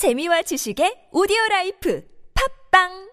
재미와 지식의 오디오 라이프. 팝빵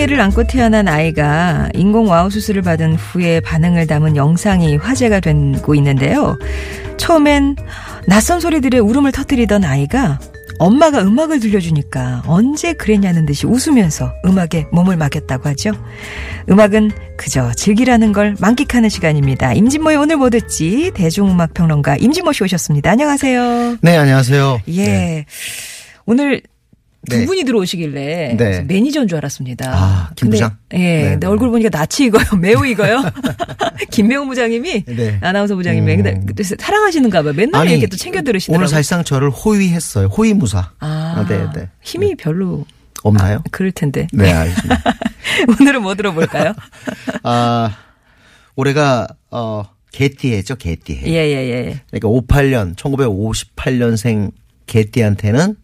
장애를 안고 태어난 아이가 인공 와우 수술을 받은 후에 반응을 담은 영상이 화제가 되고 있는데요. 처음엔 낯선 소리들에 울음을 터뜨리던 아이가 엄마가 음악을 들려주니까 언제 그랬냐는 듯이 웃으면서 음악에 몸을 맡겼다고 하죠. 음악은 그저 즐기라는 걸 만끽하는 시간입니다. 임진모의 오늘 뭐 듣지? 대중음악 평론가 임진모 씨 오셨습니다. 안녕하세요. 네, 안녕하세요. 예. 네. 오늘 두 네. 분이 들어오시길래 네. 매니저인 줄 알았습니다. 아, 김 부장? 예. 네, 근데 네. 얼굴 보니까 낯이 익어요. 매우 익어요. 김명우 부장님이 네. 아나운서 부장님이 음. 그때 사랑하시는가 봐요. 맨날 이렇게 또 챙겨 들으시더라고요. 오늘 사실상 저를 호위했어요. 호위무사. 아, 네, 네. 힘이 별로 없나요? 그럴 텐데. 네, 알겠습니다. 오늘은 뭐 들어볼까요? 아, 올해가, 어, 개띠해죠, 개띠해. 예, 예, 예. 그러니까 58년, 1958년생 개띠한테는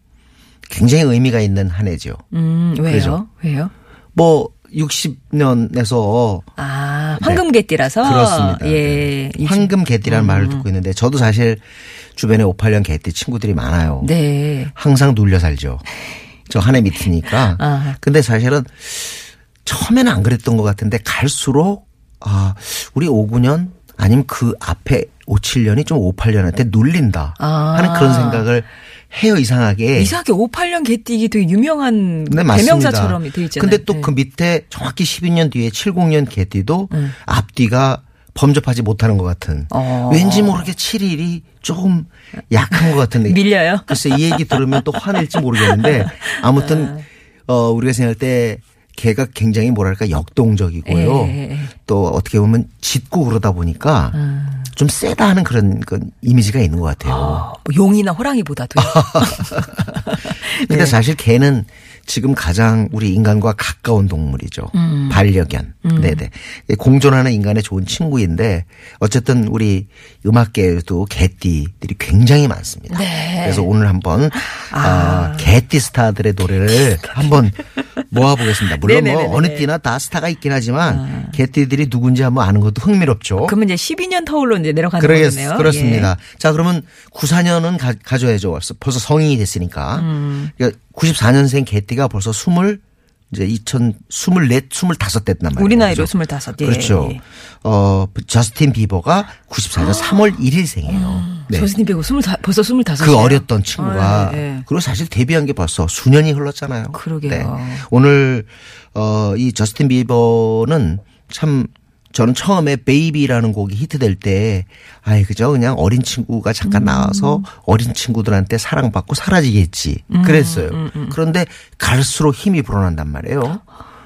굉장히 의미가 있는 한 해죠. 음, 왜요? 그죠. 왜요? 뭐, 60년에서 아, 황금 개띠라서. 네. 그렇습니다. 예. 네. 황금 개띠라는 말을 듣고 있는데 저도 사실 주변에 58년 개띠 친구들이 많아요. 네. 항상 눌려 살죠. 저 한 해 밑이니까. 아. 근데 사실은 처음에는 안 그랬던 것 같은데 갈수록 아 우리 59년 아니면 그 앞에 57년이 좀 58년한테 눌린다 아. 하는 그런 생각을 해요 이상하게. 이상하게 58년 개띠기 되게 유명한 네. 대명사처럼 돼 있잖아요. 근데 또 네. 그 밑에 정확히 12년 뒤에 70년 개띠도 음. 앞뒤가 범접하지 못하는 것 같은. 어. 왠지 모르게 7일이 조금 약한 것 같은데. 밀려요? 글쎄 이 얘기 들으면 또 화낼지 모르겠는데 아무튼 어 우리가 생각할 때 개가 굉장히 뭐랄까 역동적이고요. 예, 예. 또 어떻게 보면 짖고 그러다 보니까 음. 좀 세다 하는 그런 그 이미지가 있는 것 같아요. 뭐 용이나 호랑이보다도. 근데 네. 사실 개는 지금 가장 우리 인간과 가까운 동물이죠. 음. 반려견. 네네. 공존하는 인간의 좋은 친구인데 어쨌든 우리 음악계에도 개띠들이 굉장히 많습니다. 네. 그래서 오늘 한번 아. 개띠 스타들의 노래를 한번 모아보겠습니다. 물론 뭐 네네네네. 어느 띠나 다 스타가 있긴 하지만 개띠들이 누군지 한번 아는 것도 흥미롭죠. 그러면 이제 12년 터울로 이제 내려가는 그러겠, 거네요. 예. 그렇습니다. 자, 그러면 94년은 가, 가져야죠. 벌써, 벌써 성인이 됐으니까. 음. 그러니까 94년생 개띠 가 벌써 20, 이제 2024, 25 됐단 말이에요. 우리 나이로 그죠? 25. 예, 그렇죠. 예. 어, 저스틴 비버가 94년 3월 1일생이에요. 네. 조스님 배우 25, 벌써 25. 그 어렸던 친구가 아, 예, 예. 그리고 사실 데뷔한 게 벌써 수년이 흘렀잖아요. 네. 그러게요. 오늘 어 이 저스틴 비버는 참 저는 처음에 베이비라는 곡이 히트될 때 아이 그죠 그냥 어린 친구가 잠깐 음. 나와서 어린 친구들한테 사랑받고 사라지겠지 음, 그랬어요. 그런데 갈수록 힘이 불어난단 말이에요.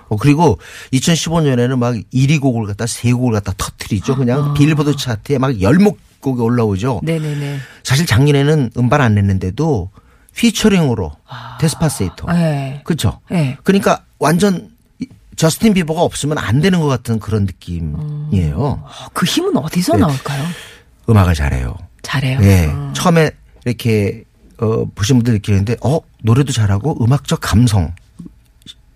어, 그리고 2015년에는 막 1위 곡을 갖다 세 곡을 갖다 터트리죠. 아. 그냥 빌보드 차트에 막 열목 곡이 올라오죠. 네네네. 사실 작년에는 음반 안 냈는데도 피처링으로 데스파세이토. 예. 그렇죠. 예. 그러니까 완전 이- 저스틴 비버가 없으면 안 되는 것 같은 그런 느낌이에요. 어, 그 힘은 어디서 네. 나올까요? 음악을 잘해요. 잘해요. 예. 어. 처음에 이렇게 어 보신 분들 느끼는데 어 노래도 잘하고 음악적 감성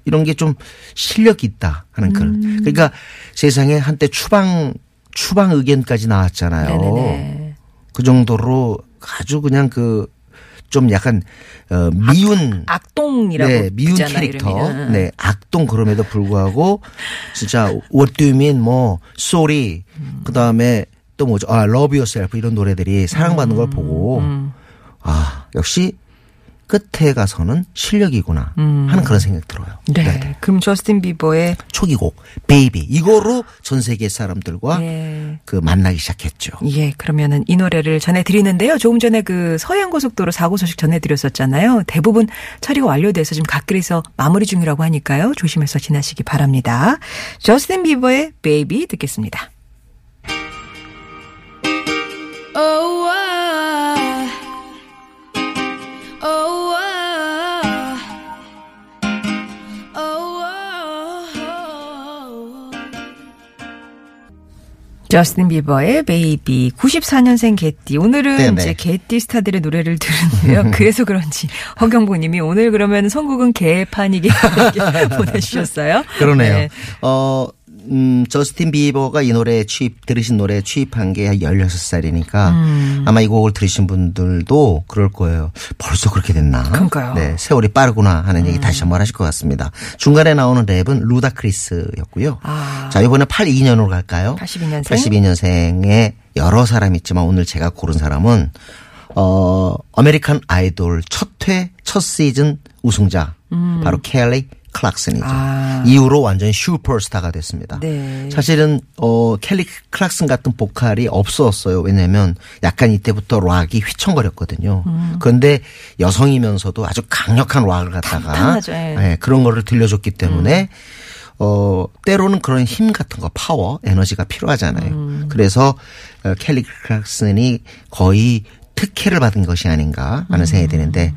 이런 게 좀 실력이 있다 하는 그런. 음. 그러니까 세상에 한때 추방 추방 의견까지 나왔잖아요. 네네네. 그 정도로 아주 그냥 그 좀 약간 어 미운 악 동이라고 네, 미운 캐릭터. 이름이. 네, 악동 그럼에도 불구하고 진짜 What do you mean 뭐 sorry 그다음에 또 뭐죠? 아, love yourself 이런 노래들이 사랑받는 걸 보고 아, 역시 끝에 가서는 실력이구나 하는 그런 생각이 들어요. 네. 네네. 그럼 저스틴 비버의 초기곡 Baby 이거로 전 세계 사람들과 예. 그 만나기 시작했죠. 예, 그러면은 이 노래를 전해 드리는데요. 조금 전에 그 서해안 고속도로 사고 소식 전해 드렸었잖아요. 대부분 처리가 완료돼서 지금 갓길에서 마무리 중이라고 하니까요. 조심해서 지나시기 바랍니다. 저스틴 비버의 Baby 듣겠습니다. 저스틴 비버의 Baby 94년생 개띠 오늘은 네네. 이제 개띠 스타들의 노래를 듣는데요. 그래서 그런지 허경보님이 오늘 그러면 선곡은 개판이네 보내주셨어요. 그러네요. 네. 어, 음, 저스틴 비버가 이 노래 취입, 들으신 노래 취입한 게 16살이니까 음. 아마 이 곡을 들으신 분들도 그럴 거예요. 벌써 그렇게 됐나? 그러니까요. 음. 네, 세월이 빠르구나 하는 얘기 다시 한번 하실 것 같습니다. 중간에 나오는 랩은 루다크리스였고요. 아. 자, 이번에 82년으로 갈까요? 82년생? 82년생에 여러 사람 있지만 오늘 제가 고른 사람은 어, 아메리칸 아이돌 첫 회, 첫 시즌 우승자. 바로 켈리 클락슨이죠. 음. 아. 이후로 완전 슈퍼스타가 됐습니다. 네. 사실은 어 켈리 클락슨 같은 보컬이 없었어요. 왜냐하면 약간 이때부터 락이 휘청거렸거든요. 음. 그런데 여성이면서도 아주 강력한 락을 갖다가 예. 예, 그런 거를 들려줬기 때문에 어 때로는 그런 힘 같은 거 파워 에너지가 필요하잖아요. 음. 그래서 어, 켈리 클락슨이 거의 특혜를 받은 것이 아닌가 하는 생각이 드는데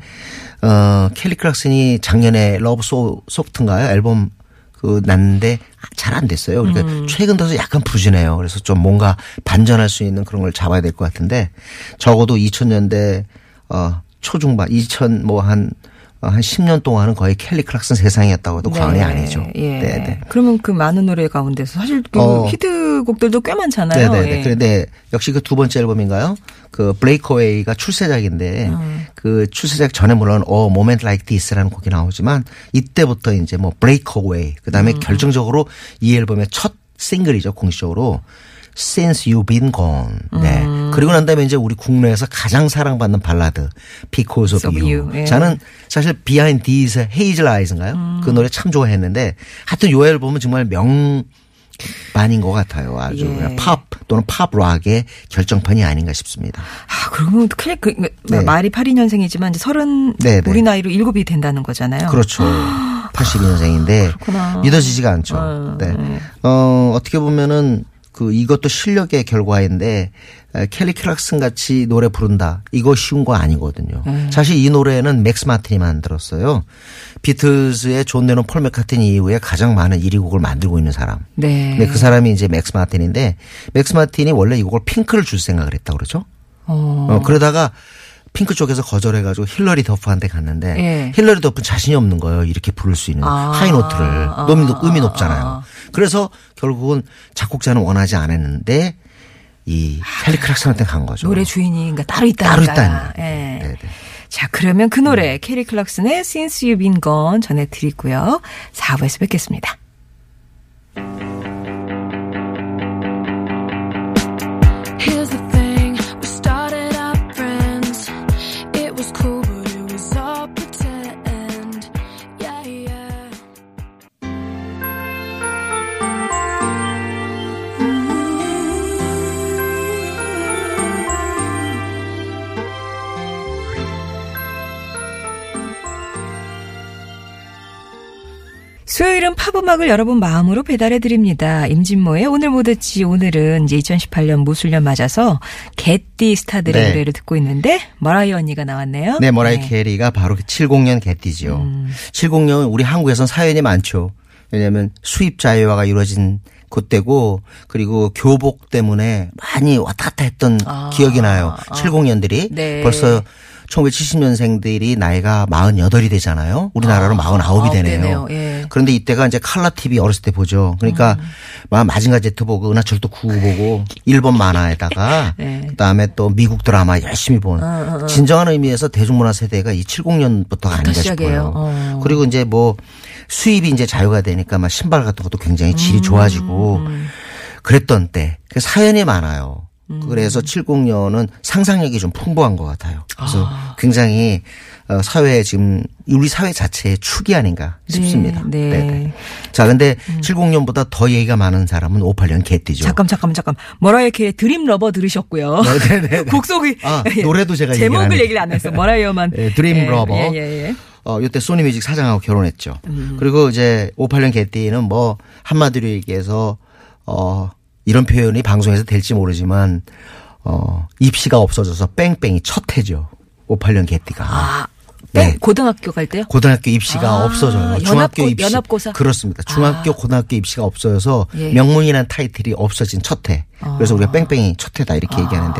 어 켈리 클락슨이 작년에 Love So Soft인가요 앨범 그 냈는데 잘 안 됐어요. 그러니까 최근 들어서 약간 부진해요. 그래서 좀 뭔가 반전할 수 있는 그런 걸 잡아야 될 것 같은데 적어도 2000년대 어 초중반 2000 뭐 한 한 10년 동안은 거의 켈리 클락슨 세상이었다고 해도 과언이 아니죠. 예. 네, 네. 그러면 그 많은 노래 가운데서 사실 그 어. 히트곡들도 꽤 많잖아요. 네네네. 예. 그런데 역시 그 두 번째 앨범인가요? 그 Breakaway가 출세작인데 음. 그 출세작 전에 물론 어 Moment Like This라는 곡이 나오지만 이때부터 이제 뭐 Breakaway 그다음에 음. 결정적으로 이 앨범의 첫 싱글이죠 공식적으로 Since You've Been Gone. 네. 음. 그리고 난 다음에 이제 우리 국내에서 가장 사랑받는 발라드 Because of Of You. You. 예. 음. 저는 사실 Behind These Hazel Eyes인가요? 그 노래 참 좋아했는데 하여튼 요 앨범은 정말 명반인 것 같아요. 아주 예. 그냥 팝 또는 팝 락의 결정판이 아닌가 싶습니다. 아, 그러면 클 그, 그, 네. 말이 82년생이지만 이제 서른 네, 네. 우리 나이로 일곱이 된다는 거잖아요. 그렇죠. 82년생인데 그렇구나. 믿어지지가 않죠. 어, 네. 네. 어, 어떻게 보면은 그 이것도 실력의 결과인데 에, 켈리 클락슨 같이 노래 부른다. 이거 쉬운 거 아니거든요. 음. 사실 이 노래는 맥스 마틴이 만들었어요. 비틀즈의 존 레논 폴 맥카트니 이후에 가장 많은 1위 곡을 만들고 있는 사람. 네. 근데 그 사람이 이제 맥스 마틴인데 맥스 마틴이 원래 이 곡을 핑크를 줄 생각을 했다 그러죠. 어. 어, 그러다가 핑크 쪽에서 거절해가지고 힐러리 더프한테 갔는데 예. 힐러리 더프는 자신이 없는 거예요. 이렇게 부를 수 있는 아. high note를 아. 음이, 높- 음이 높잖아요. 아. 그래서 결국은 작곡자는 원하지 않았는데 이 켈리 클락슨한테 간 거죠. 노래 주인이 그러니까 따로 있다. 따로 있다는 예. 네네. 음. 자, 그러면 그 노래 캐리 클락슨의 Since You've Been Gone 전해 드리고요. 4부에서 뵙겠습니다. 수요일은 팝음악을 여러분 마음으로 배달해드립니다. 임진모의 오늘 뭐 듣지 오늘은 이제 2018년 무술년 맞아서 개띠 스타들의 네. 노래를 듣고 있는데 머라이 언니가 나왔네요. 네, 머라이 캐리가 바로 70년 개띠죠. 음. 70년은 우리 한국에선 사연이 많죠. 왜냐하면 수입 자유화가 이루어진 그때고 그리고 교복 때문에 많이 왔다 갔다 했던 아. 기억이 나요. 70년들이 네. 벌써 1970년생들이 나이가 48이 되잖아요. 우리나라로 49이 아홉 되네요. 되네요. 예. 그런데 이때가 이제 칼라 TV 어렸을 때 보죠. 그러니까 음. 막 마징가 제트 보고 은하철도 9 보고 일본 만화에다가 네. 그다음에 또 미국 드라마 열심히 본 진정한 의미에서 대중문화 세대가 이 70년부터가 아닌가. 싶어요. 어. 그리고 이제 뭐 수입이 이제 자유가 되니까 막 신발 같은 것도 굉장히 질이 음. 좋아지고 그랬던 때. 그 사연이 많아요. 그래서 70년은 상상력이 좀 풍부한 것 같아요. 그래서 굉장히 어, 사회 지금 우리 사회 자체의 축이 아닌가 싶습니다. 네. 네네. 자, 근데 70년보다 더 얘기가 많은 사람은 58년 개띠죠. 잠깐 잠깐 잠깐 머라이어 캐리 Dream Lover 들으셨고요. 네네네. 곡 속이 아, 노래도 제가 제목을 안 얘기를 안 했어. 머라이어만 예, Dream Lover. 예, 예, 예. 어, 이때 소니뮤직 사장하고 결혼했죠. 음. 그리고 이제 58년 개띠는 뭐 한마디로 얘기해서 어, 이런 표현이 방송에서 될지 모르지만 어, 입시가 없어져서 뺑뺑이 첫 해죠. 58년 개띠가. 아, 뺑 네. 고등학교 갈 때요? 고등학교 입시가 아, 없어져요. 중학교 연합고- 입시. 연합고사? 그렇습니다. 중학교, 아. 고등학교 입시가 없어져서 예. 명문이라는 타이틀이 없어진 첫 해. 그래서 우리가 뺑뺑이 첫 해다 이렇게 얘기하는데.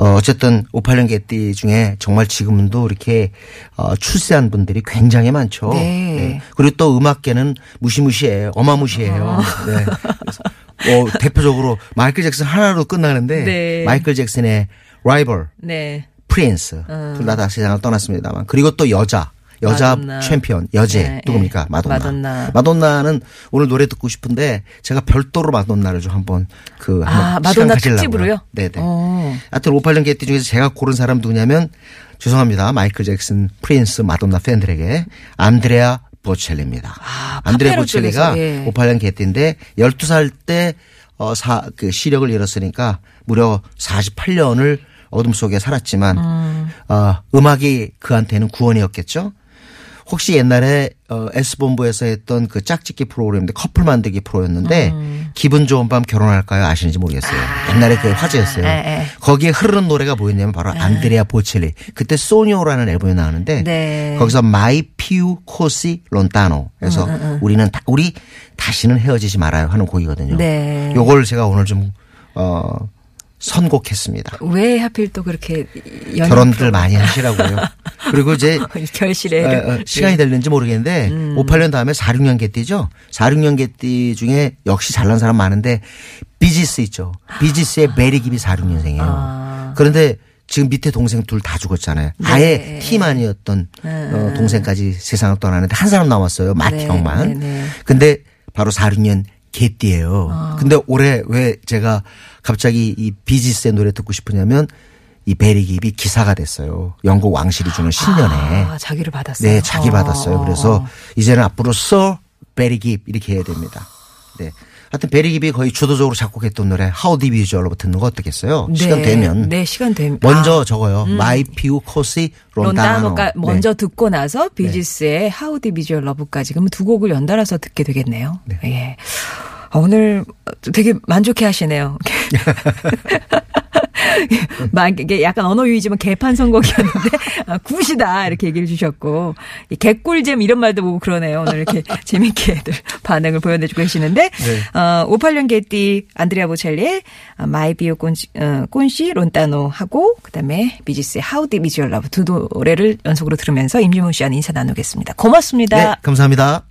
어, 어쨌든 58년 개띠 중에 정말 지금도 이렇게 어, 출세한 분들이 굉장히 많죠. 네. 그리고 또 음악계는 무시무시해요. 어마무시해요. 네. 그래서 뭐 대표적으로 마이클 잭슨 하나로 끝나는데 네. 마이클 잭슨의 라이벌 네. 프린스 둘다 다 세상을 떠났습니다만 그리고 또 여자 여자 마돈나. 챔피언 여제 네, 누굽니까 네. 마돈나. 마돈나. 는 오늘 노래 듣고 싶은데 제가 별도로 마돈나를 좀 한번 그 아, 한번 마돈나 시간 가지려고요. 특집으로요? 네네. 어. 하여튼 58년 개띠 중에서 제가 고른 사람 누구냐면 죄송합니다 마이클 잭슨 프린스 마돈나 팬들에게 안드레아 보첼리입니다. 아, 안드레아 보첼리가 예. 58년 개띠인데 12살 때 어, 사, 그 시력을 잃었으니까 무려 48년을 어둠 속에 살았지만, 어, 음악이 그한테는 구원이었겠죠? 혹시 옛날에 어, S본부에서 했던 그 짝짓기 프로그램인데 커플 만들기 프로였는데 기분 좋은 밤 결혼할까요 아시는지 모르겠어요. 옛날에 그게 화제였어요. 에, 에. 거기에 흐르는 노래가 뭐였냐면 바로 안드레아 보첼리. 그때 Sogno라는 앨범이 나오는데 네. 거기서 Mai più così lontano. 그래서 우리는 다, 우리 다시는 헤어지지 말아요 하는 곡이거든요. 네. 요걸 제가 오늘 좀 어, 선곡했습니다. 왜 하필 또 그렇게 결혼들 많이 하시라고요. 그리고 이제 결실에 어, 어, 시간이 될는지 모르겠는데 음. 58년 다음에 46년 개띠죠. 46년 개띠 중에 역시 잘난 사람 많은데 비지스 있죠. 비지스의 베리 깁이 46년생이에요. 아. 그런데 지금 밑에 동생 둘 다 죽었잖아요. 네. 아예 팀아니었던 어, 동생까지 세상을 떠나는데 한 사람 남았어요. 맏이 네, 형만. 네, 네. 근데 바로 46년 개띠예요. 근데 올해 왜 제가 갑자기 이 비지스의 노래 듣고 싶으냐면 이 베리 깁이 기사가 됐어요. 영국 왕실이 주는 신년에. 아, 작위를 받았어요. 네, 작위 어, 받았어요. 어, 그래서 어. 이제는 앞으로 Sir 베리 깁 이렇게 해야 됩니다. 네. 하여튼 베리 깁이 거의 주도적으로 작곡했던 노래 How Deep Is Your Love 듣는 거 어떻겠어요? 시간 되면 네, 시간 되면 먼저 적어요. Mai più così lontano. 먼저 듣고 나서 비지스의 How Deep Is Your Love까지 그러면 두 곡을 연달아서 듣게 되겠네요. 예. 아, 오늘 되게 만족해 하시네요. 막 이게 약간 언어 유희지만 개판 선곡이었는데 아, good이다 이렇게 얘기를 주셨고 이 개꿀잼 이런 말도 보고 그러네요. 오늘 이렇게 재밌게들 반응을 보내주고 계시는데 어, 58년 개띠 안드레아 보첼리의 Mai più così, 어, così lontano 하고 그다음에 비지스의 How Deep Is Your Love 두 노래를 연속으로 들으면서 임진모 씨와 인사 나누겠습니다. 고맙습니다. 네, 감사합니다.